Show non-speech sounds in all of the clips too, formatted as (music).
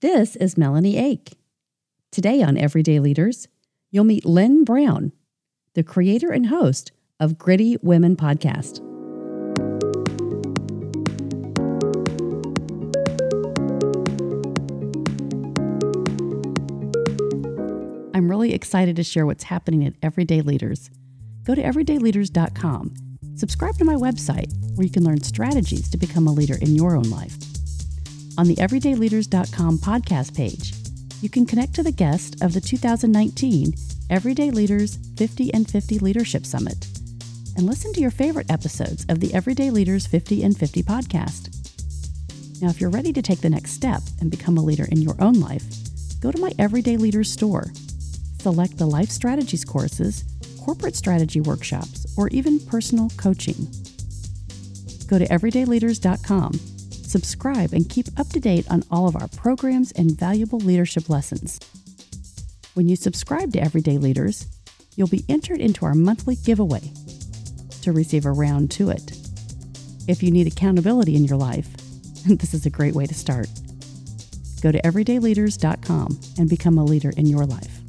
This is Melanie Ake. Today on Everyday Leaders, you'll meet Lynn Brown, the creator and host of Gritty Women Podcast. I'm really excited to share what's happening at Everyday Leaders. Go to everydayleaders.com. Subscribe to my website where you can learn strategies to become a leader in your own life. On the everydayleaders.com podcast page, you can connect to the guest of the 2019 Everyday Leaders 50 and 50 Leadership Summit and listen to your favorite episodes of the Everyday Leaders 50 and 50 podcast. Now, if you're ready to take the next step and become a leader in your own life, go to my Everyday Leaders store. Select the Life Strategies courses, corporate strategy workshops, or even personal coaching. Go to everydayleaders.com, subscribe, and keep up to date on all of our programs and valuable leadership lessons. When you subscribe to Everyday Leaders, you'll be entered into our monthly giveaway to receive a round to it. If you need accountability in your life, (laughs) this is a great way to start. Go to everydayleaders.com and become a leader in your life.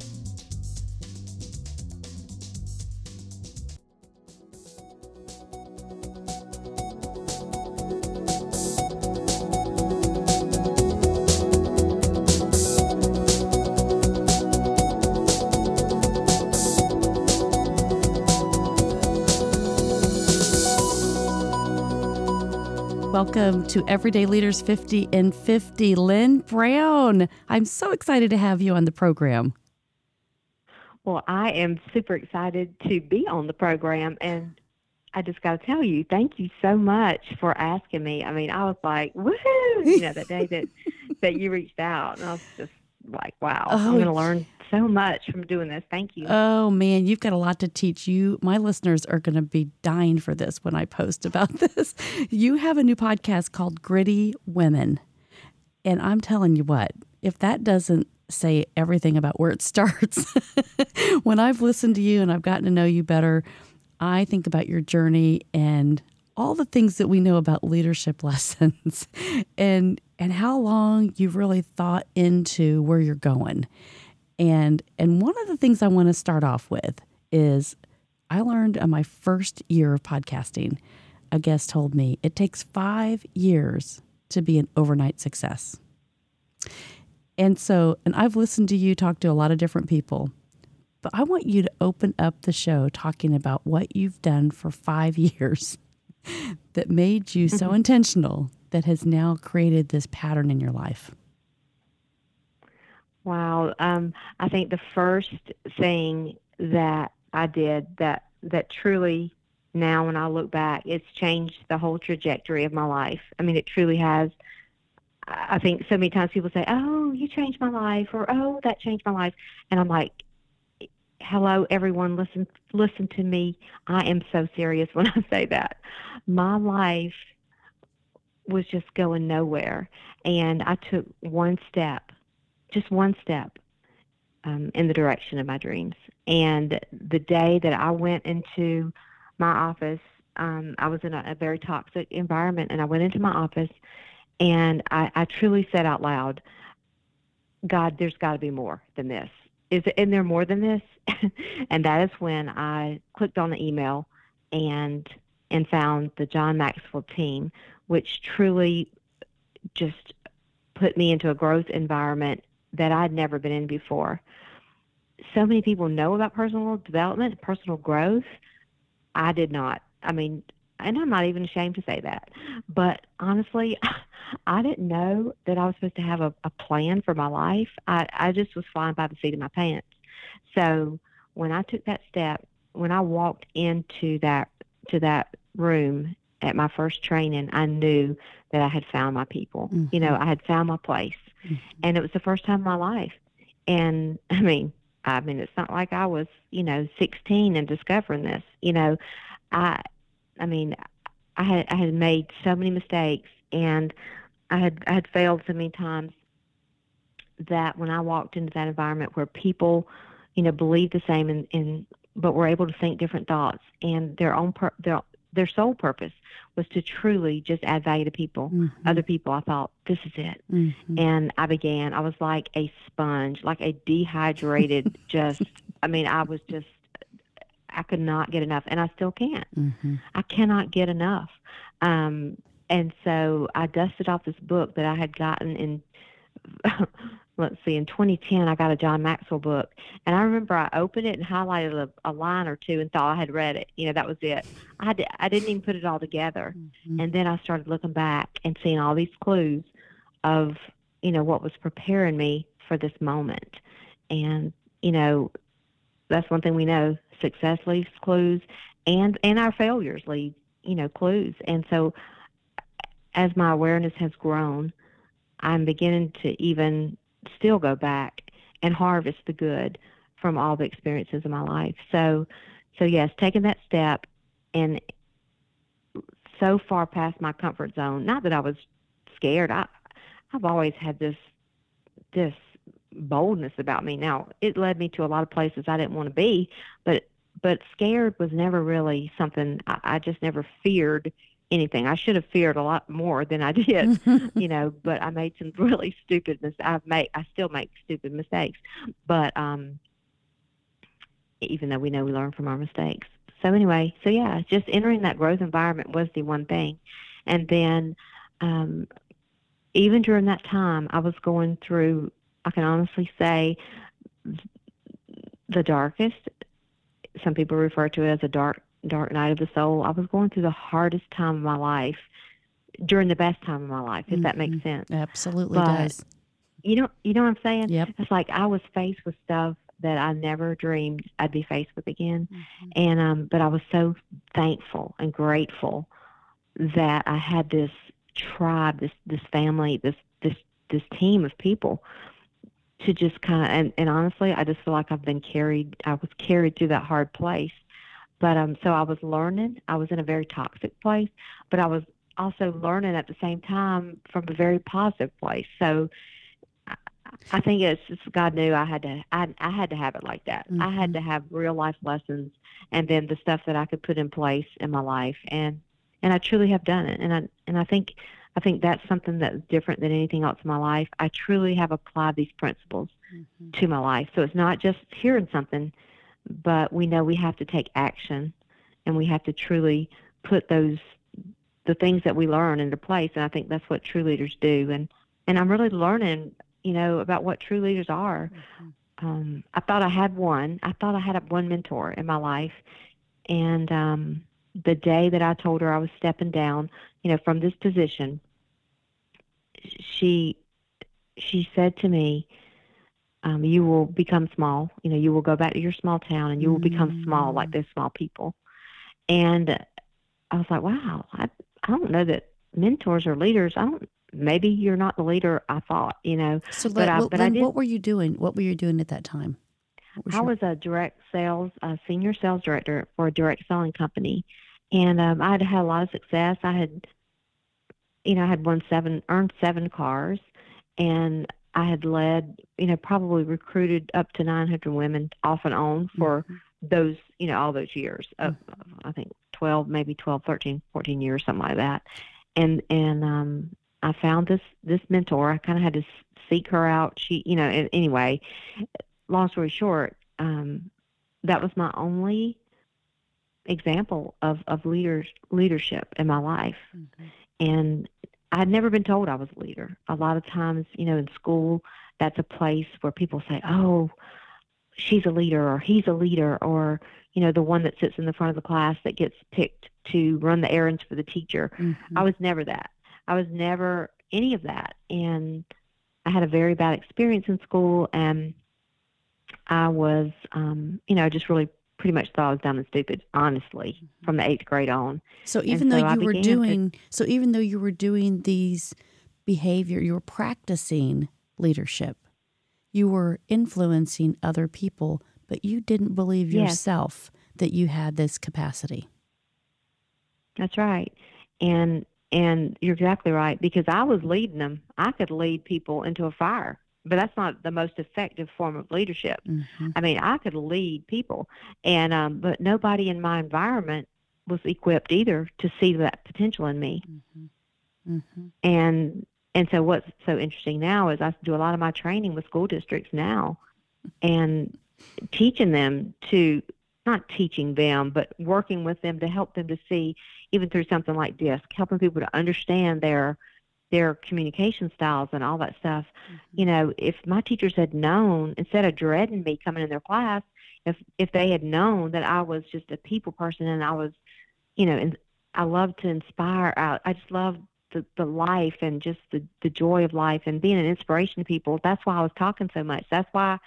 Welcome to Everyday Leaders 50 and 50. Lynn Brown, I'm so excited to have you on the program. Well, I am super excited to be on the program. And I just got to tell you, thank you so much for asking me. I mean, I was like, woohoo, you know, that day that, that you reached out. And I was just like, wow, oh, I'm going to learn so much from doing this. Thank you. Oh man, you've got a lot to teach. You, my listeners are going to be dying for this when I post about (laughs) this. You have a new podcast called Gritty Women, and I'm telling you what, if that doesn't say everything about where it (laughs) starts, when I've listened to you and I've gotten to know you better, I think about your journey and all the things that we know about leadership (laughs) lessons and and how long you've really thought into where you're going and and one of the things I want to start off with is I learned on my first year of podcasting, a guest told me it takes 5 years to be an overnight success. And so, and I've listened to you talk to a lot of different people, but I want you to open up the show talking about what you've done for 5 (laughs) years (laughs) that made you so mm-hmm. intentional that has now created this pattern in your life. Wow. Um, I think the first thing that I did that that truly now when I look back, it's changed the whole trajectory of my life. I mean, it truly has. I think so many times people say, "Oh, you changed my life," or "Oh, that changed my life," and I'm like, "Hello, everyone! Listen, listen to me. I am so serious when I say that. My life was just going nowhere, and I took one step just one step um, in the direction of my dreams. And the day that I went into my office, um, I was in a, a, very toxic environment, and I went into my office and I, I truly said out loud, God, there's got to be more than this. Is in there more than this? (laughs) and that is when I clicked on the email and and found the John Maxwell team, which truly just put me into a growth environment that I'd never been in before. So many people know about personal development, personal growth. I did not. I mean, and I'm not even ashamed to say that. But honestly, (laughs) I didn't know that I was supposed to have a, a plan for my life. I, I just was flying by the seat of my pants. So when I took that step, when I walked into that to that room at my first training, I knew that I had found my people. Mm-hmm. You know, mm-hmm. I had found my place. Mm-hmm. And it was the first time in my life. And I mean, I mean, it's not like I was, you know, 16 and discovering this. You know, I, I mean, I had I had made so many mistakes, and I had I had failed so many times that when I walked into that environment where people, you know, believe the same and, and but were able to think different thoughts and their own per, their their sole purpose was to truly just add value to people, Mm-hmm. other people. I thought this is it, Mhm. and I began. I was like a sponge, like a dehydrated. (laughs) just, I mean, I was just, I could not get enough, and I still can't. Mhm. I cannot get enough. Um, and so I dusted off this book that I had gotten in, (laughs) let's see, in 2010, I got a John Maxwell book. And I remember I opened it and highlighted a, a line or two and thought I had read it. You know, that was it. I, had I didn't even put it all together. Mhm. And then I started looking back and seeing all these clues of, you know, what was preparing me for this moment. And, you know, that's one thing we know success leaves clues and and our failures leave, you know, clues. And so as my awareness has grown, I'm beginning to even still go back and harvest the good from all the experiences of my life. So so yes, taking that step and so far past my comfort zone. Not that I was scared. I I've always had this this boldness about me. Now it led me to a lot of places I didn't want to be, but but scared was never really something. I, I just never feared anything. I should have feared a lot more than I (laughs) did, you know. But I made some really stupid mistakes. I've made I still make stupid mistakes, but um, even though we know we learn from our mistakes. So anyway, so yeah, just entering that growth environment was the one thing, and then um, even during that time, I was going through. I can honestly say the darkest. Some people refer to it as a dark dark night of the soul. I was going through the hardest time of my life during the best time of my life, if that makes Mhm. sense. Absolutely But- does. You know, you know what I'm saying? Yep. It's like I was faced with stuff that I never dreamed I'd be faced with again. Mhm. And um but I was so thankful and grateful that I had this tribe, this this family, this this this team of people to just kind of and, and honestly, I just feel like I've been carried I was carried through that hard place. But um so I was learning. I was in a very toxic place, but I was also learning at the same time from a very positive place. So I- I think it's just God knew I had to I I had to have it like that. I had to have real life lessons and then the stuff that I could put in place in my life and and I truly have done it and I and I think I think that's something that's different than anything else in my life. I truly have applied these principles Mhm. to my life. So it's not just hearing something, but we know we have to take action and we have to truly put those the things that we learn into place and I think that's what true leaders do and and I'm really learning, you know, about what true leaders are Mhm. um, I thought I had one. I thought I had one mentor in my life, and um, the day that I told her I was stepping down, you know, from this position, she she said to me, um, "You will become small. You know, you will go back to your small town, and you will become small like Mm. those small people." And I was like, "Wow, I I don't know that mentors or leaders. I don't. Maybe you're not the leader I thought. You know." So, But I- what, but I did- what were you doing? What were you doing at that time? Was I your- was a direct sales, a senior sales director for a direct selling company, and um, I had had a lot of success. I had, you know, I had won seven, earned seven cars, and I had led, you know, probably recruited up to 900 women off and on for Mhm. those, you know, all those years. Of, I think 12, maybe 12, 13, 14 years, something like that. And and um, I found this this mentor. I kind of had to seek her out. She, you know, and anyway, long story short, um, that was my only example of of leaders leadership in my life, Mhm. and I'd never been told I was a leader. A lot of times, you know, in school, that's a place where people say, "Oh, she's a leader," or "He's a leader," or you know, the one that sits in the front of the class that gets picked to run the errands for the teacher. Mhm. I was never that. I was never any of that. And I had a very bad experience in school and I was um, you know, just really pretty much thought I was dumb and stupid, honestly, from the eighth grade on. So even though so I you were began to- doing, so even though you were doing these behavior, you were practicing leadership. You were influencing other people, but you didn't believe Yes. yourself that you had this capacity. That's right. And and you're exactly right because I was leading them. I could lead people into a fire, but that's not the most effective form of leadership. Mhm. I mean, I could lead people, and um, but nobody in my environment was equipped either to see that potential in me. Mm-hmm. Mm-hmm. And and so what's so interesting now is I do a lot of my training with school districts now, and teaching them to not teaching them, but working with them to help them to see, even through something like DISC, helping people to understand their their communication styles and all that stuff. Mm-hmm. You know, if my teachers had known, instead of dreading me coming in their class, if if they had known that I was just a people person and I was, you know, and I love to inspire. I, I just love the the life and just the the joy of life and being an inspiration to people. That's why I was talking so much. That's why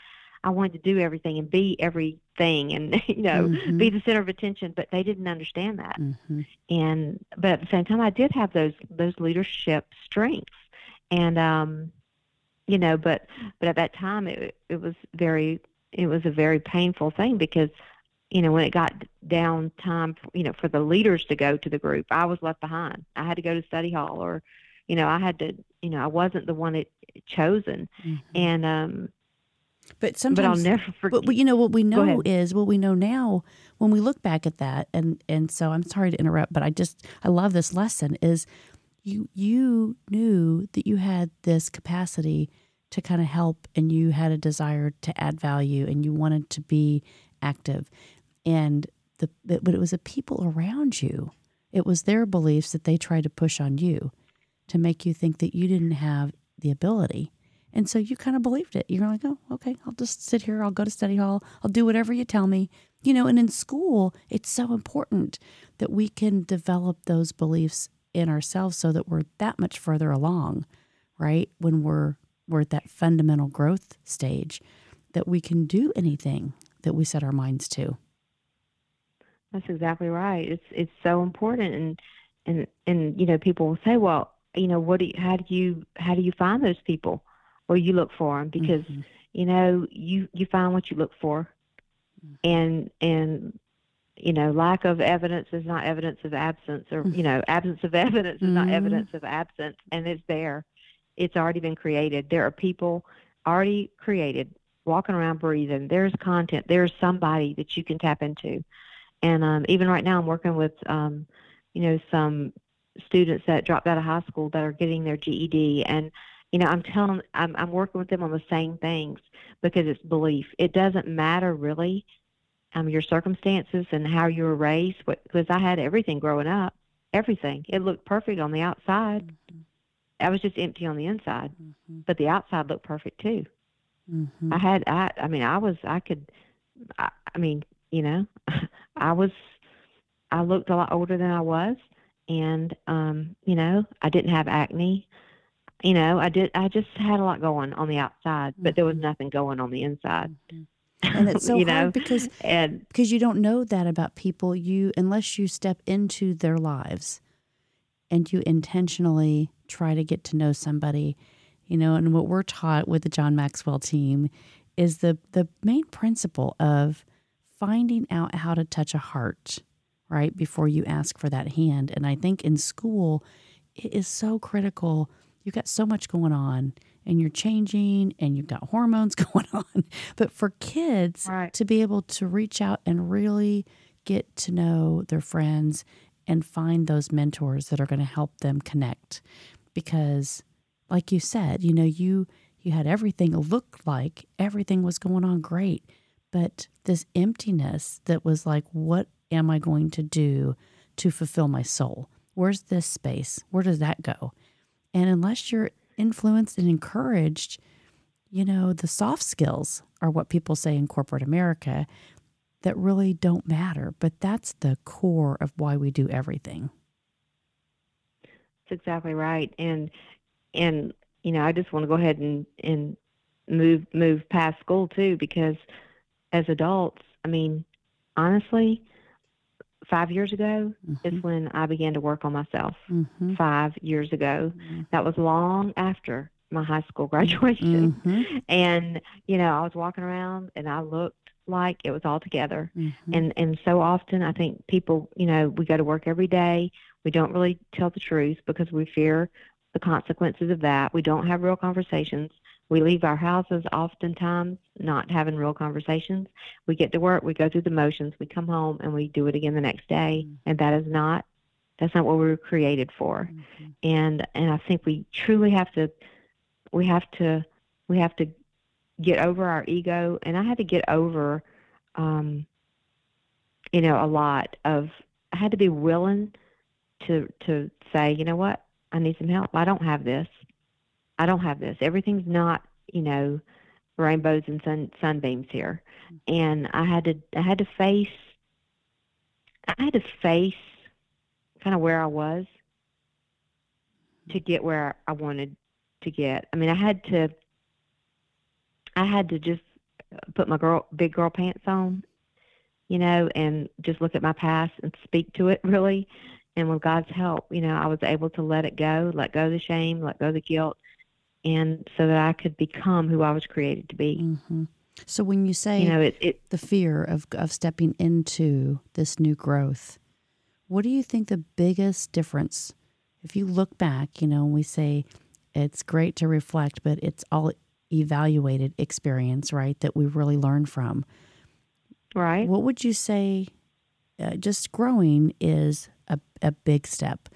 I wanted to do everything and be everything and (laughs) you know mm-hmm. be the center of attention. But they didn't understand that. Mm-hmm. And but at the same time, I did have those those leadership strengths and um you know but but at that time it it was very it was a very painful thing because you know when it got down time you know for the leaders to go to the group i was left behind i had to go to study hall or you know i had to you know i wasn't the one it chosen mm-hmm. and um but sometimes, but I'll never forget. But you know what we know is what we know now when we look back at that, and and so I'm sorry to interrupt, but I just I love this lesson is you you knew that you had this capacity to kind of help and you had a desire to add value and you wanted to be active and the but it was the people around you it was their beliefs that they tried to push on you to make you think that you didn't have the ability and so you kind of believed it you're like oh okay i'll just sit here i'll go to study hall i'll do whatever you tell me you know and in school it's so important that we can develop those beliefs in ourselves so that we're that much further along right when we're we're at that fundamental growth stage that we can do anything that we set our minds to. That's exactly right. It's it's so important, and and and you know people will say, well, you know, what do you, how do you how do you find those people, or you look for them because mm-hmm. you know you you find what you look for, mm-hmm. and and you know lack of evidence is not evidence of absence, or you know absence of (laughs) evidence is not mm-hmm. evidence of absence, and it's there it's already been created. There are people already created walking around breathing. There's content. There's somebody that you can tap into. And um, even right now, I'm working with, um, you know, some students that dropped out of high school that are getting their GED. And, you know, I'm telling, I'm, I'm working with them on the same things because it's belief. It doesn't matter really um, your circumstances and how you were raised, because I had everything growing up, everything. It looked perfect on the outside. Mm-hmm. I was just empty on the inside, mm-hmm. but the outside looked perfect too. Mm-hmm. I had, I, I mean, I was, I could, I, I mean, you know, (laughs) I was, I looked a lot older than I was, and um, you know, I didn't have acne. You know, I did. I just had a lot going on the outside, mm-hmm. but there was mm-hmm. nothing going on the inside. Mm-hmm. (laughs) And it's so hard know? because and because you don't know that about people. You unless you step into their lives, and you intentionally try to get to know somebody, you know, and what we're taught with the John Maxwell team is the the main principle of finding out how to touch a heart, right, before you ask for that hand. And I think in school it is so critical. You've got so much going on and you're changing and you've got hormones (laughs) going on. But for kids right. to be able to reach out and really get to know their friends and find those mentors that are going to help them connect because like you said, you know, you you had everything look like everything was going on great, but this emptiness that was like what am I going to do to fulfill my soul? Where's this space? Where does that go? And unless you're influenced and encouraged, you know, the soft skills are what people say in corporate America that really don't matter, but that's the core of why we do everything. That's exactly right. And and you know, I just want to go ahead and and move move past school too because as adults, I mean, honestly, five years ago mm-hmm. is when I began to work on myself. Mm-hmm. Five years ago, mm-hmm. that was long after my high school (laughs) graduation, mm-hmm. and you know, I was walking around and I looked like it was all together, mm-hmm. and and so often I think people, you know, we go to work every day. We don't really tell the truth because we fear the consequences of that. We don't have real conversations. We leave our houses oftentimes not having real conversations. We get to work, we go through the motions, we come home and we do it again the next day. Mm-hmm. And that is not that's not what we were created for. Mm-hmm. And and I think we truly have to we have to we have to get over our ego and I had to get over um you know a lot of I had to be willing to to say, you know what? I need some help. I don't have this. I don't have this. Everything's not, you know, rainbows and sun sunbeams here. And I had to I had to face I had to face kind of where I was to get where I wanted to get. I mean, I had to I had to just put my girl big girl pants on, you know, and just look at my past and speak to it (laughs) really. And with God's help, you know, I was able to let it go, let go the shame, let go the guilt, and so that I could become who I was created to be. Mm-hmm. So when you say you know, it, it, the fear of of stepping into this new growth, what do you think the biggest difference? If you look back, you know, and we say it's great to reflect, but it's all evaluated experience, right? That we really learn from. Right. What would you say? Uh, just growing is a, a big step.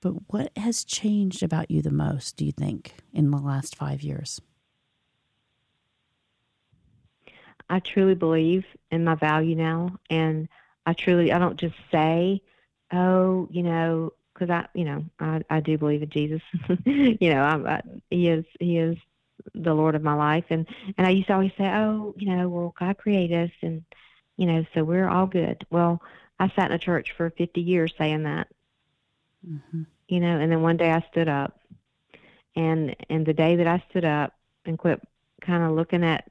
But what has changed about you the most, do you think, in the last five years? I truly believe in my value now. And I truly, I don't just say, oh, you know, because I, you know, I, I do believe in Jesus. (laughs) you know, I, I, he is, he is the Lord of my life. And, and I used to always say, oh, you know, well, God created us and, you know, so we're all good. Well, I sat in a church for 50 years saying that. Mm-hmm. You know, and then one day I stood up, and and the day that I stood up and quit kind of looking at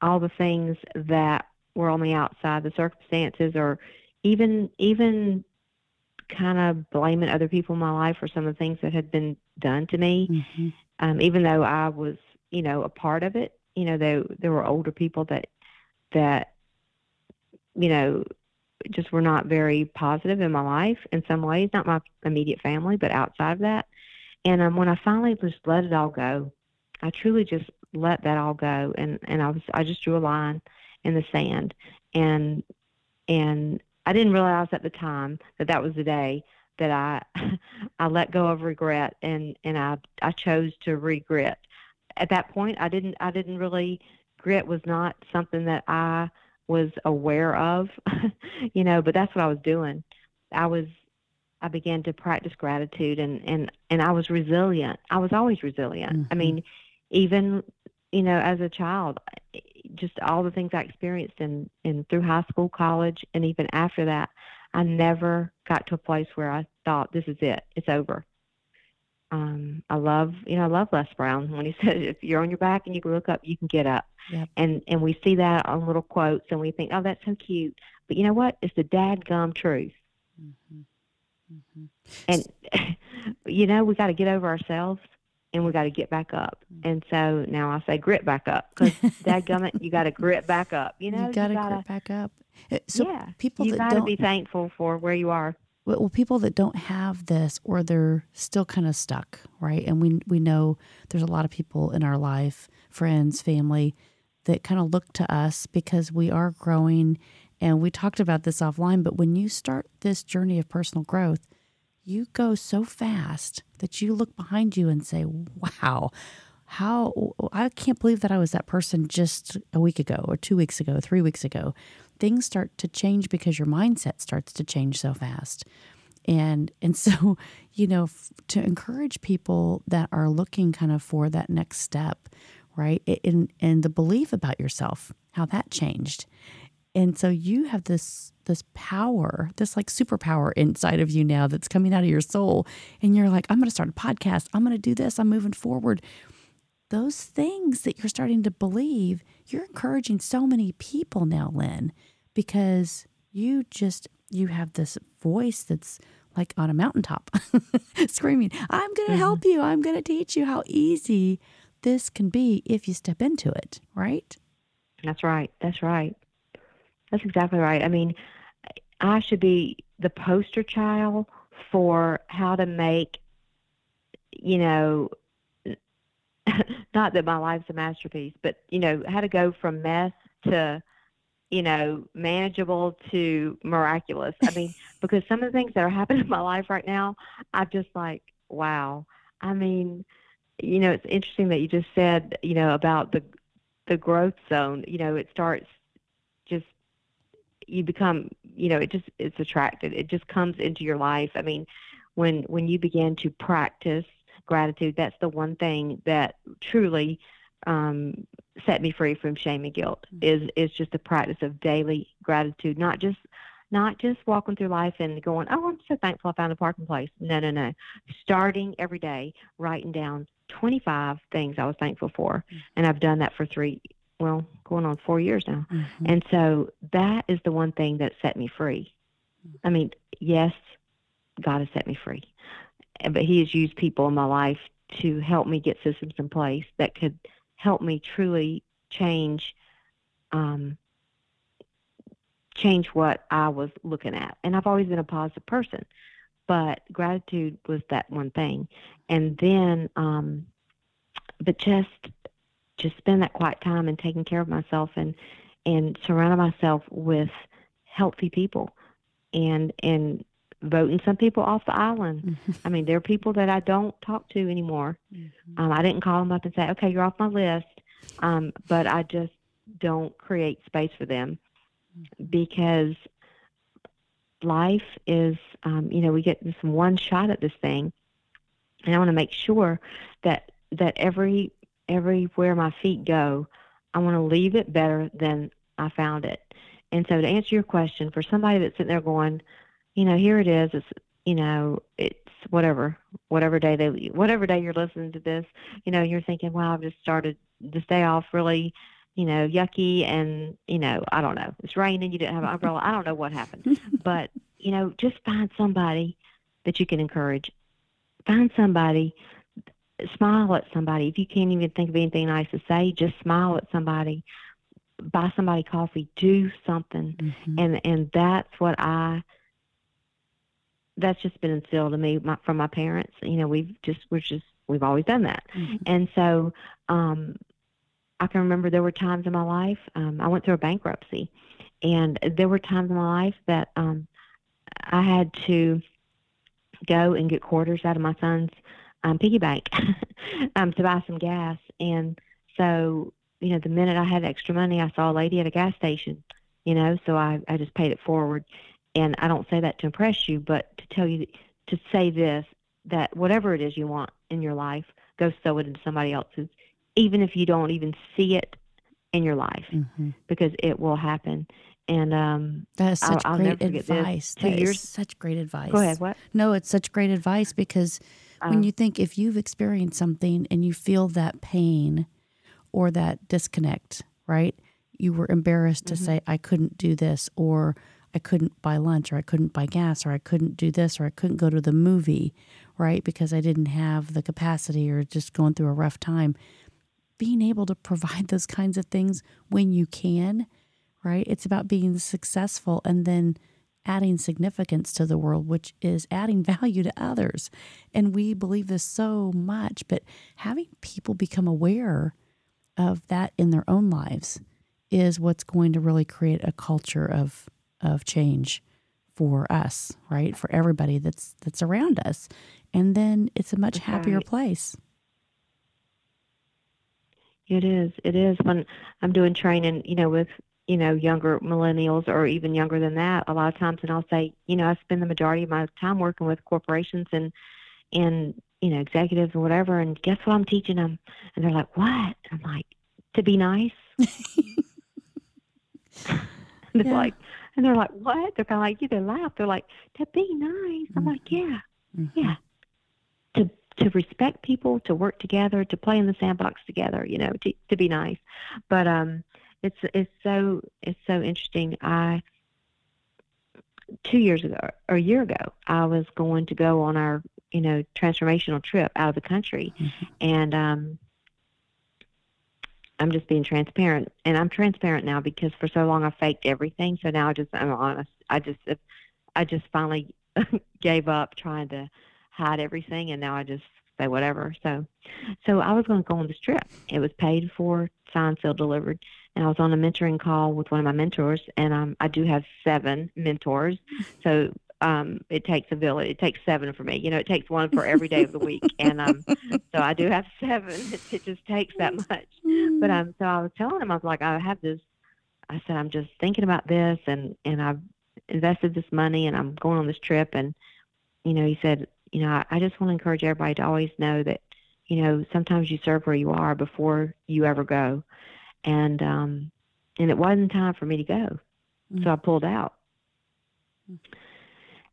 all the things that were on the outside, the circumstances, or even even kind of blaming other people in my life for some of the things that had been done to me, mm-hmm. um, even though I was, you know, a part of it. You know, there there were older people that that you know just were not very positive in my life in some ways, not my immediate family, but outside of that. And um, when I finally just let it all go, I truly just let that all go, and and I was I just drew a line in the sand, and and I didn't realize at the time that that was the day that I (laughs) I let go of regret, and and I I chose to regret. At that point, I didn't I didn't really grit was not something that I was aware of, (laughs) you know, but that's what I was doing. I was I began to practice gratitude and and and I was resilient. I was always resilient. Mm-hmm. I mean, even you know, as a child, just all the things I experienced in in through high school, college, and even after that, I never got to a place where I thought this is it. It's over. Um, I love, you know, I love Les Brown when he (laughs) said, "If you're on your back and you can look up, you can get up." Yep. And and we see that on little quotes, and we think, "Oh, that's so cute." But you know what? It's the dadgum truth. Mm-hmm. Mm-hmm. And (laughs) you know, we got to get over ourselves, and we got to get back up. Mm-hmm. And so now I say, grit back up, because (laughs) dadgummit, you got to grit back up. You know, you got to grit back up. Uh, so yeah, people you got to be thankful for where you are well, people that don't have this or they're still kind of stuck, right? And we we know there's a lot of people in our life, friends, family, that kind of look to us because we are growing. And we talked about this offline, but when you start this journey of personal growth, you go so fast that you look behind you and say, "Wow." How I can't believe that I was that person just a week ago, or two weeks ago, three weeks ago things start to change because your mindset starts to change so fast. And and (laughs) so, you know, f- to encourage people that are looking kind of for that next step, right? In and the belief about yourself, how that changed. And so you have this this power, this like superpower inside of you now that's coming out of your soul. And you're like, I'm going to start a podcast. I'm going to do this. I'm moving forward. Those things that you're starting to believe, you're encouraging so many people now, Lynn, because you just you have this voice that's like on a mountaintop (laughs) screaming i'm going to mm-hmm. help you. I'm going to teach you how easy this can be if you step into it right? That's right. That's right. That's exactly right. I mean i should be the poster child for how to make you know (laughs) not that my life's a masterpiece, but you know, how to go from mess to you know, manageable to miraculous. I mean, (laughs) because some of the things that are happening in my life right now, I'm just like, wow. I mean, you know, it's interesting that you just said, you know, about the the growth zone. You know, it starts just you become, you know, it just it's attracted. It just comes into your life. I mean, when when you begin to practice gratitude, that's the one thing that truly um, set me free from shame and guilt. Mm-hmm. Is is just the practice of daily gratitude, not just not just walking through life and going, oh, I'm so thankful I found a parking place. No, no, no. Starting every day, writing down 25 things I was thankful for. Mm-hmm. And I've done that for three, well, going on four years now. Mm-hmm. And so that is the one thing that set me free. I mean, yes, God has set me free, but He has used people in my life to help me get systems in place that could help me truly change um, change what I was looking at. And I've always been a positive person, but gratitude was that one thing. And then, um, but just just spend that quiet time and taking care of myself and and surrounding myself with healthy people and and voting some people off the island. Mm-hmm. I mean, there are people that I don't talk to anymore. Mm-hmm. Um, I didn't call them up and say, "Okay, you're off my list," um, but I just don't create space for them because life is, um, you know, we get this one shot at this thing, and I want to make sure that that every everywhere my feet go, I want to leave it better than I found it. And so, to answer your question, for somebody that's sitting there going, you know, here it is, it's you know, it's whatever, whatever day they, whatever day you're listening to this, you know, you're thinking, wow, I've just started this day off really you know, yucky and, you know, I don't know, it's raining, you didn't have an umbrella. I don't know what happened. (laughs) but, you know, just find somebody that you can encourage. Find somebody, smile at somebody. If you can't even think of anything nice to say, just smile at somebody. Buy somebody coffee, do something. Mm-hmm. And and that's what I that's just been instilled in me my, from my parents. You know, we've just we're just we've always done that. Mm-hmm. And so um I can remember there were times in my life, um, I went through a bankruptcy, and there were times in my life that um, I had to go and get quarters out of my son's um, piggy bank (laughs) um, to buy some gas. And so, you know, the minute I had extra money, I saw a lady at a gas station, you know, so I, I just paid it forward. And I don't say that to impress you, but to tell you, to say this, that whatever it is you want in your life, go sow it into somebody else's even if you don't even see it in your life, mm-hmm. because it will happen. And um, that is such I'll, great I'll advice. That years, such great advice. Go ahead. What? No, it's such great advice because um, when you think if you've experienced something and you feel that pain or that disconnect, right? You were embarrassed to mm-hmm. say, "I couldn't do this," or "I couldn't buy lunch," or "I couldn't buy gas," or "I couldn't do this," or "I couldn't go to the movie," right? Because I didn't have the capacity or just going through a rough time being able to provide (laughs) those kinds of things when you can, right? It's about being successful and then adding significance to the world, which is adding (laughs) value to others. And we believe this so much, but having people become aware of that in their own lives is what's going to really create a culture of of change for us, right? For everybody that's that's around us. And then it's a much happier place. It is. It is. When I'm doing training, you know, with you know younger millennials or even younger than that, a lot of times, and I'll say, you know, I spend the majority of my time working with corporations and and you know executives and whatever. And guess what I'm teaching them? And they're like, "What?" I'm like, "To be nice." (laughs) (laughs) they're yeah. like, and they're like, "What?" They're kind of like, you. They laugh. They're like, "To be nice." I'm mm-hmm. like, "Yeah, mm-hmm. yeah." To to respect people, to work together, to play in the sandbox together, you know, to to be nice. But um it's it's so it's so interesting. I two years ago or a year ago, I was going to go on our, you know, transformational trip out of the country. Mm-hmm. And um I'm just being transparent and I'm transparent now because for so long I faked everything. So now I just I'm honest. I just I just finally (laughs) gave up trying to hide everything, and now I just say whatever. So, so I was going to go on this trip. It was paid for, signed, sealed, delivered, and I was on a mentoring call with one of my mentors, and um, I do have seven mentors. So um, it takes a village. It takes seven for me. You know, it takes one for every day of the week, and um, so I do have seven. It, (laughs) it just takes that (laughs) much. But um, so I was telling him, I was like, I have this. I said, I'm just thinking about this, and and I've invested this money, and I'm going on this trip, and you know, he said, you know, I, I just want to encourage everybody to always know that, you know, sometimes you serve where you are before you ever go, and um, and it wasn't time for me to go, mm-hmm. so I pulled out. Mm-hmm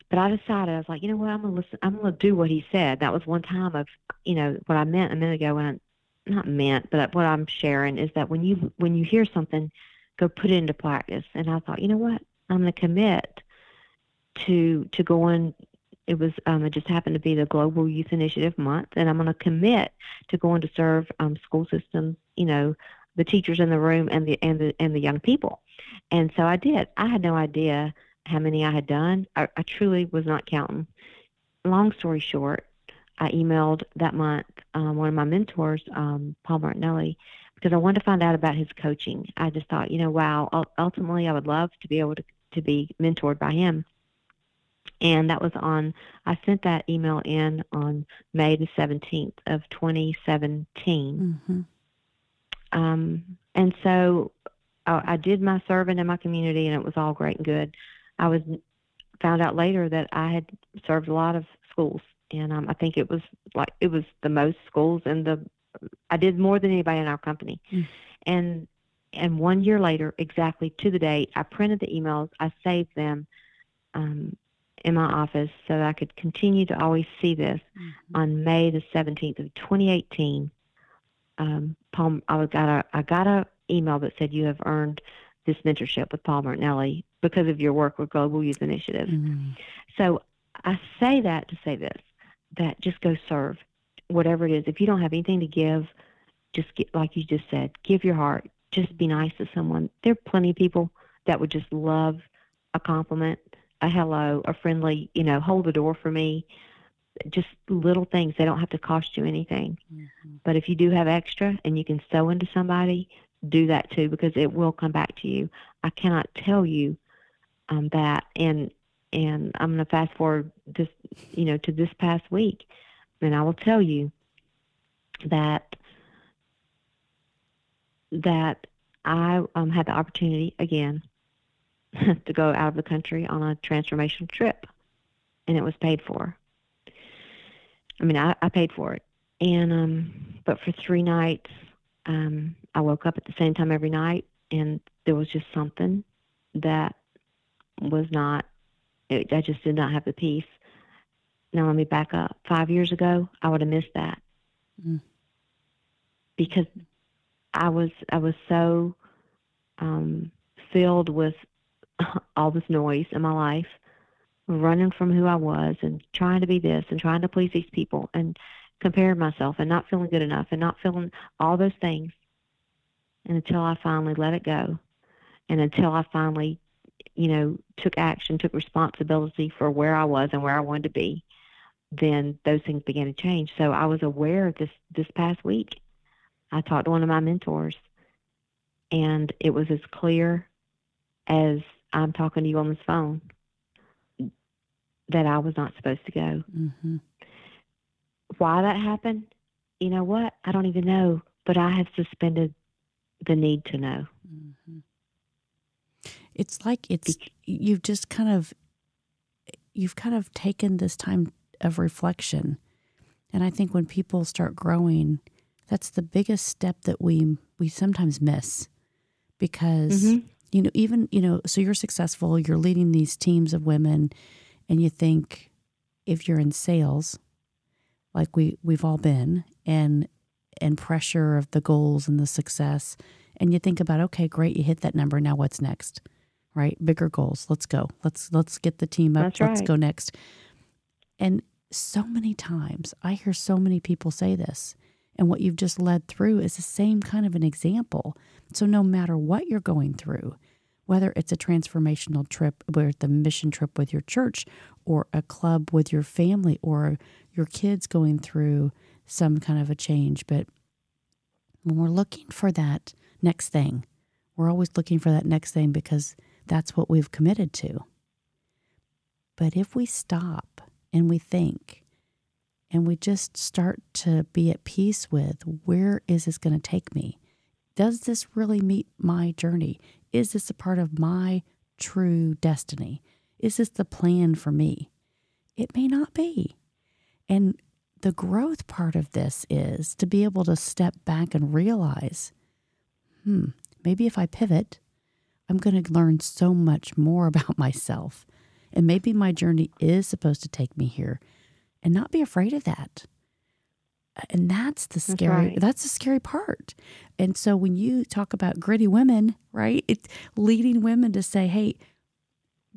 but I decided I was like, you know what, I'm gonna listen. I'm gonna do what he said. That was one time of, you know, what I meant a minute ago when I, not meant, but what I'm sharing is that when you when you hear something, go put it into practice. And I thought, you know what, I'm gonna commit to to going. It was um, it just happened to be the Global Youth Initiative month, and I'm going to commit to going to serve um, school systems. You know, the teachers in the room and the and the and the young people. And so I did. I had no idea how many I had done. I, I truly was not counting. Long story short, I emailed that month um, one of my mentors, um, Paul Martinelli, because I wanted to find out about his coaching. I just thought, you know, wow, ultimately I would love to be able to, to be mentored by him. And that was on, I sent that email in on May the 17th of 2017. Mm-hmm. Um, and so I, I did my serving in my community and it was all great and good. I was found out later that I had served a lot of schools, and um, I think it was like it was the most schools in the. I did more than anybody in our company, mm. and and one year later, exactly to the date, I printed the emails. I saved them um, in my office so that I could continue to always see this. Mm-hmm. On May the seventeenth of 2018, um, Paul, I got a I got a email that said you have earned this mentorship with Paul Martinelli because of your work with Global Youth Initiative. Mm-hmm. So I say that to say this that just go serve whatever it is. If you don't have anything to give, just get, like you just said, give your heart. Just be nice to someone. There are plenty of people that would just love a compliment, a hello, a friendly, you know, hold the door for me. Just little things. They don't have to cost you anything. Mm-hmm. But if you do have extra and you can sow into somebody, do that too because it will come back to you. I cannot tell you um, that, and and I'm going to fast forward this, you know, to this past week, and I will tell you that that I um, had the opportunity again (laughs) to go out of the country on a transformational trip, and it was paid for. I mean, I, I paid for it, and um, but for three nights, um, I woke up at the same time every night, and there was just something that was not. It, I just did not have the peace. Now let me back up. Five years ago, I would have missed that mm. because I was I was so um, filled with (laughs) all this noise in my life, running from who I was and trying to be this and trying to please these people and comparing myself and not feeling good enough and not feeling all those things and until I finally let it go and until I finally, you know, took action, took responsibility for where I was and where I wanted to be, then those things began to change. So I was aware this this past week. I talked to one of my mentors and it was as clear as I'm talking to you on this phone that I was not supposed to go. Mm-hmm. Why that happened, you know what? I don't even know, but I have suspended the need to know. Mm-hmm. It's like it's you've just kind of you've kind of taken this time of reflection. And I think when people start growing, that's the biggest step that we we sometimes miss because mm-hmm. you know even you know so you're successful, you're leading these teams of women and you think if you're in sales like we we've all been and and pressure of the goals and the success. And you think about, okay, great, you hit that number. Now what's next? Right? Bigger goals. Let's go. Let's let's get the team up. That's let's right. go next. And so many times I hear so many people say this. And what you've just led through is the same kind of an example. So no matter what you're going through, whether it's a transformational trip, where the mission trip with your church, or a club with your family, or your kids going through some kind of a change. But when we're looking for that next thing, we're always looking for that next thing because that's what we've committed to. But if we stop and we think and we just start to be at peace with where is this going to take me? Does this really meet my journey? Is this a part of my true destiny? Is this the plan for me? It may not be. And the growth part of this is to be able to step back and realize hmm, maybe if I pivot, I'm going to learn so much more (laughs) about myself. And maybe my journey is supposed to take me here and not be afraid of that. And that's the scary right. that's the scary part. And so when you talk about gritty women, right? It's leading women to say, "Hey,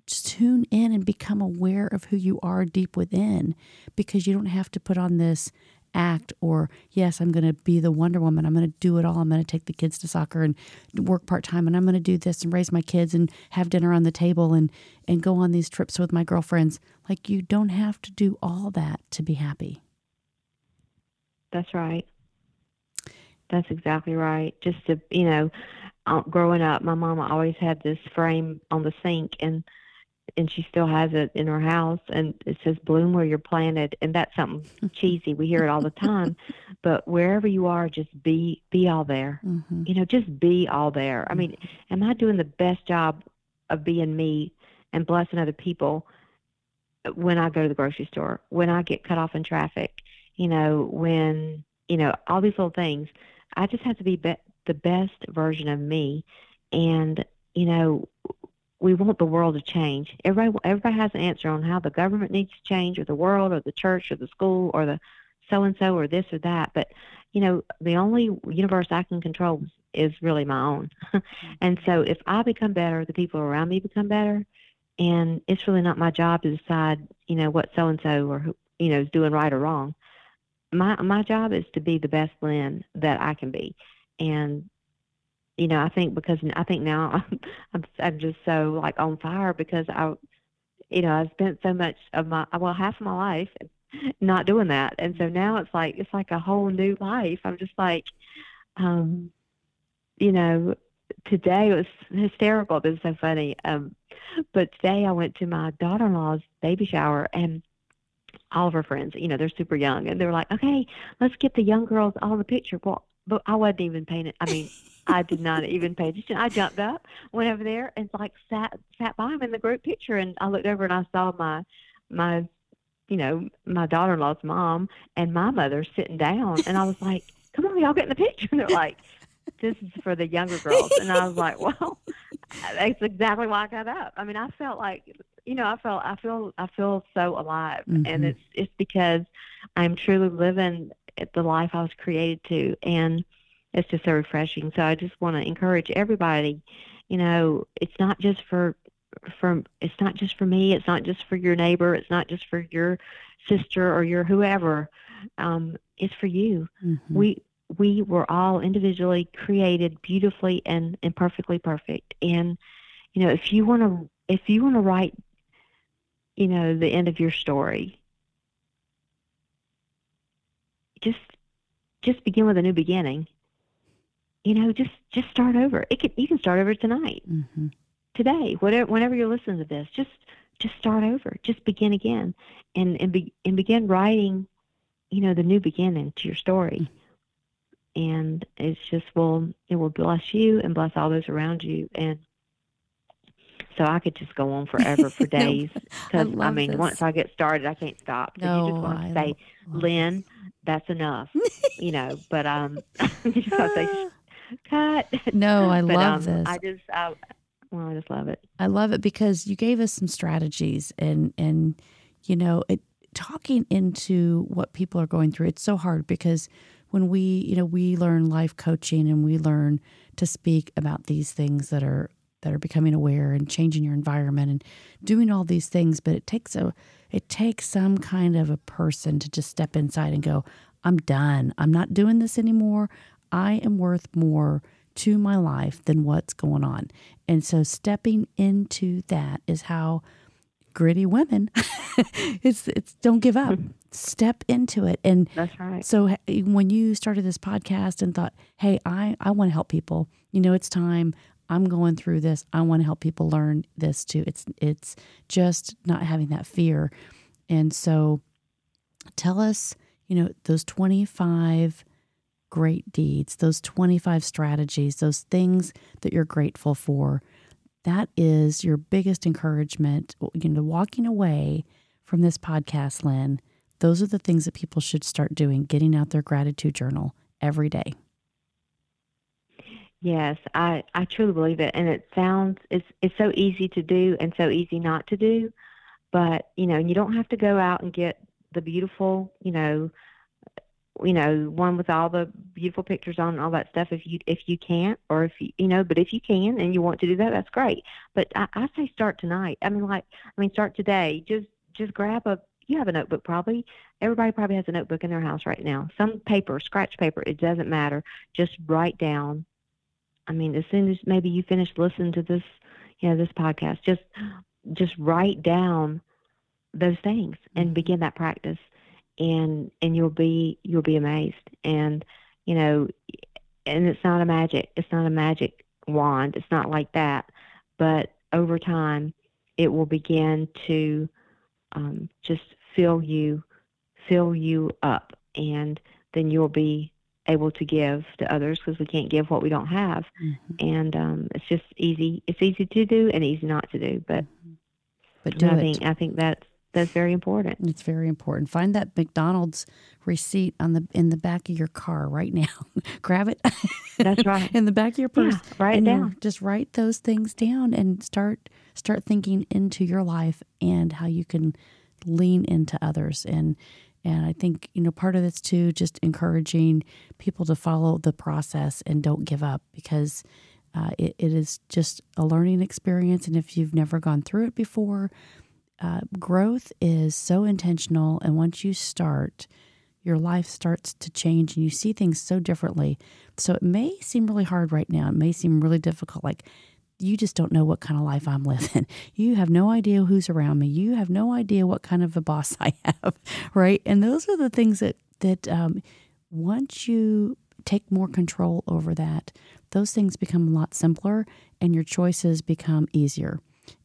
just tune in and become aware of who you are deep within because you don't have to put on this act or yes i'm going to be the wonder woman i'm going to do it all i'm going to take the kids to soccer and work part-time and i'm going to do this and raise my kids and have dinner on the table and and go on these trips with my girlfriends like you don't have to do all that to be happy That's right. That's exactly right. Just to, you know, uh, growing up, my mama always had this frame on the sink and and she still has it in her house and it says bloom where you're planted and that's something (laughs) cheesy. We hear it all the time. But wherever you are, just be be all there. mm-hmm. You know, just be all there. I mean, am I doing the best job of being me and blessing other people when I go to the grocery store, when I get cut off in traffic, you know, when, you know, all these little things. I just have to be, be the best version of me. And, you know, we want the world to change. Everybody, everybody has an answer on how the government needs to change, or the world, or the church, or the school, or the so and so, or this or that. But, you know, the only universe I can control is really my own. (laughs) and so if I become better, the people around me become better. And it's really not my job to decide, you know, what so and so or who, you know, is doing right or wrong. My my job is to be the best Lynn that I can be. And you know, I think because I think now (laughs) I'm I'm, I'm just so like on fire because I, you know, I spent so much of my well half of my life (laughs) not doing that, and so now it's like it's like a whole new life. I'm just like, um, you know, today it was hysterical. It was so funny. Um, but today I went to my daughter-in-law's baby shower and all of her friends, you know, they're super young, and they were like, "Okay, let's get the young girls all the picture." Well, but I wasn't even paying it. I mean, I did not even pay attention. I jumped up, went over there, and like sat sat by him in the group picture. And I looked over and I saw my my, you know, my daughter-in-law's mom and my mother sitting down, and I was like, "Come on, y'all get in the picture." And they're like, "This is for the younger girls," and I was like, "Well." That's exactly why I got up. I mean, I felt like you know, I felt I feel I feel so alive, Mhm. and it's it's because I'm truly living the life I was created to, and it's just so refreshing. So I just want to encourage everybody. You know, it's not just for for it's not just for me. It's not just for your neighbor. It's not just for your sister or your whoever. Um, it's for you. Mhm. We we were all individually created beautifully and, and perfectly perfect. And you know, if you want to if you want to write, you know, the end of your story, just just begin with a new beginning. You know, just just start over. It could you can start over tonight, Mhm. today, whatever whenever you're listening to this. Just just start over. Just begin again, and and, be, and begin writing, you know, the new beginning to your story. And it's just will it will bless you and bless all those around you and so I could just go on forever for (laughs) days I because I, love mean this. once I get started I can't stop. So you No, just want to say, Lynn, that's enough, you know. But um, (laughs) (laughs) you just gotta say, cut. No, I (laughs) but, love um, this. I just I, well, I just love it. I love it because you gave us some strategies and and you know it talking into what people are going through. It's so hard because when we you know we learn life coaching and we learn to speak about these things that are that are becoming aware and changing your environment and doing all these things, but it takes a it takes some kind of a person to just step inside and go, I'm done. I'm not doing this anymore. I am worth more to my life than what's going on. And so stepping into that is how gritty women. (laughs) it's it's don't give up. Hmm. Step into it. And That's right. so when you started this podcast and thought, "Hey, I I want to help people. You know, it's time. I'm going through this. I want to help people learn this too." It's it's just not having that fear. And so tell us, you know, those 25 great deeds, those 25 strategies, those things that you're grateful for. That is your biggest encouragement, you know, walking away from this podcast, Lynn. Those are the things that people should start doing, getting out their gratitude journal every day. Yes, I, I truly believe it. And it sounds, it's, it's so easy to do and so easy not to do. But, you know, you don't have to go out and get the beautiful, you know, you know, one with all the beautiful pictures on and all that stuff if you if you can't or if you you know, but if you can and you want to do that, that's great. But I, I say start tonight. I mean like I mean start today. Just just grab a you have a notebook probably. Everybody probably has a notebook in their house right now. Some paper, scratch paper, it doesn't matter. Just write down. I mean, as soon as maybe you finish listening to this, you know, this podcast, just just write down those things and mm-hmm. begin that practice and and you'll be you'll be amazed and you know and it's not a magic it's not a magic wand it's not like that but over time it will begin to um, just fill you fill you up and then you'll be able to give to others because we can't give what we don't have mm-hmm. and um, it's just easy it's easy to do and easy not to do but mm-hmm. but do I it. think I think that's that's very important. It's very important. Find that McDonald's receipt on the in the back of your car right now. (laughs) Grab it. That's (laughs) right. in the back of your purse. Yeah, write and it down. Just write those things down and start start thinking into your life and how you can lean into others and and I think you know part of it's too just encouraging people to follow the process and don't give up because uh, it, it is just a learning experience and if you've never gone through it before uh, growth is so intentional. And once you start, your life starts to change and you see things so differently. So it may seem really hard right now. It may seem really difficult. Like you just don't know what kind of life I'm (laughs) living. You have no idea who's around me. You have no idea what kind of a boss (laughs) I have, right? And those are the things that that um, once you take more control over that, those things become a lot simpler and your choices become easier.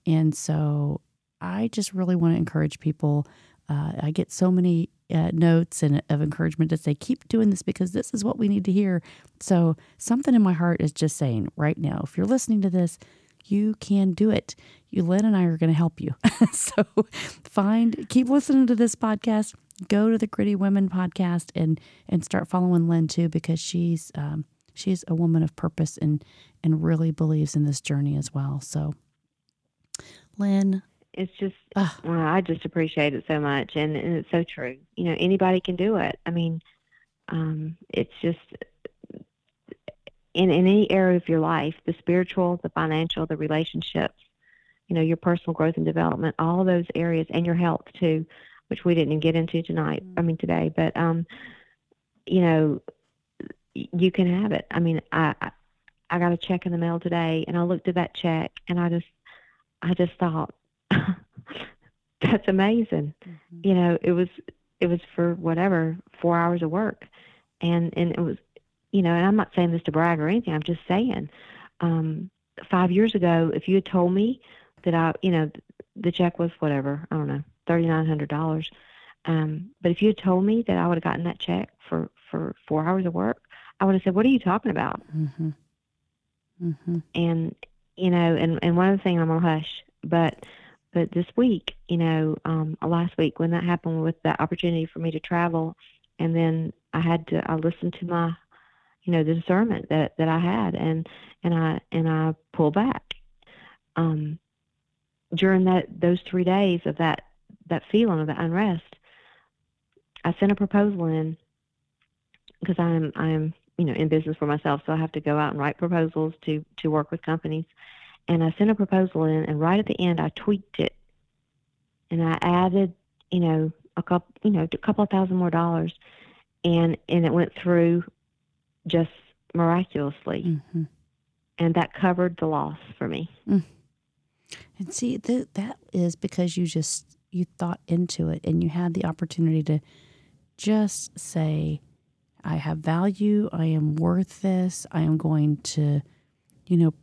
And so I just really want to encourage people. Uh, I get so many uh, notes and of encouragement to say, keep doing this because this is what we need to hear. So, something in my heart is just saying right now, if you're listening to this, you can do it. You, Lynn and I are going to help you. (laughs) so, find, keep listening to this podcast. Go to the Gritty Women podcast and and start following Lynn too because she's um, she's a woman of purpose and and really believes in this journey as well. So, Lynn, it's just well, I just appreciate it so much, and and it's so true. You know, anybody can do it. I mean, um, it's just in in any area of your life, the spiritual, the financial, the relationships, you know, your personal growth and development, all those areas, and your health too, which we didn't get into tonight. I mean today, but um, you know, you can have it. I mean, I I got a check in the mail today, and I looked at that check, and I just I just thought, that's amazing. Mm-hmm. You know, it was it was for whatever four hours of work, and and it was, you know, and I'm not saying this to brag or anything. I'm just saying, um, five years ago, if you had told me that I, you know, the check was whatever I don't know, thirty nine hundred dollars. Um, but if you had told me that I would have gotten that check for for four hours of work, I would have said, "What are you talking about?" Mm-hmm. Mm-hmm. And you know, and and one of the things I'm gonna hush, but but this week, you know, um, last week when that happened with the opportunity for me to travel, and then I had to, I listened to my, you know, the discernment that that I had, and and I and I pulled back. Um, during that those three days of that that feeling of that unrest, I sent a proposal in because I'm I'm you know in business for myself, so I have to go out and write proposals to to work with companies and I sent a proposal in, and right at the end, I tweaked it, and I added, you know, a couple, you know, a couple of thousand more dollars, and and it went through just miraculously, mm-hmm. and that covered the loss for me. Mm. And see, th- that is because you just you thought into it and you had the opportunity to just say, I have value, I am worth this, I am going to, you know,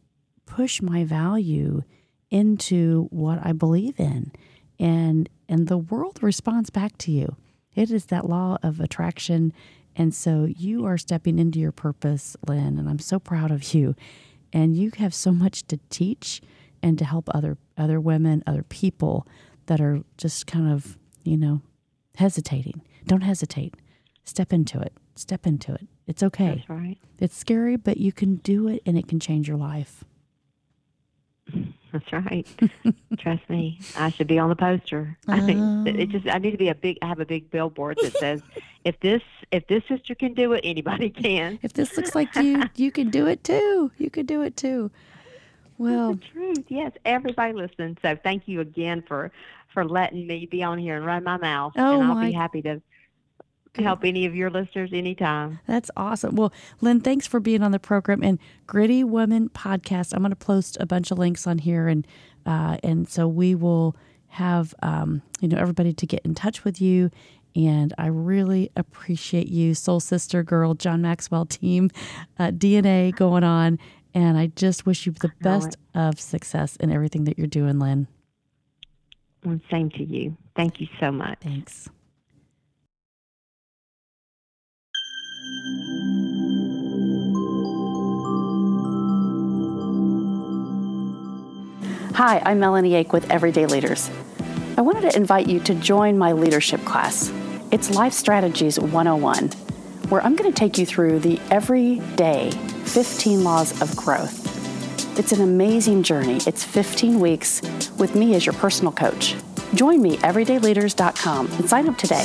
push my value into what I believe in. And and the world responds back to you. It is that law of attraction. And so you are stepping into your purpose, Lynn, and I'm so proud of you. And you have so much to teach and to help other other women, other people that are just kind of, you know, hesitating. Don't hesitate. Step into it. Step into it. It's okay. That's right. It's scary, but you can do it and it can change your life. That's right. Trust me, I should be on the poster. I think it just I need to be a big. I have a big billboard that says, (laughs) "If this if this sister can do it, anybody can." If this looks like you, you can do it too. You can do it too. Well, the truth. Yes, everybody listen. So thank you again for for letting me be on here and run my mouth. Oh, and I'll my- be happy to help any of your listeners anytime. That's awesome. Well, Lynn, thanks for being on the program and Gritty Women podcast. I'm going to post a bunch of links on here, and uh, and so we will have um, you know everybody to get in touch with you. And I really appreciate you, Soul Sister Girl, John Maxwell team, uh, DNA going on, and I just wish you the best of success in everything that you're doing, Lynn. And same to you. Thank you so much. Thanks. Hi, I'm Melanie Ake with Everyday Leaders. I wanted to invite you to join my leadership class. It's Life Strategies 101, where I'm going to take you through the everyday 15 laws of growth. It's an amazing journey. It's 15 weeks with me as your personal coach. Join me, everydayleaders.com, and sign up today.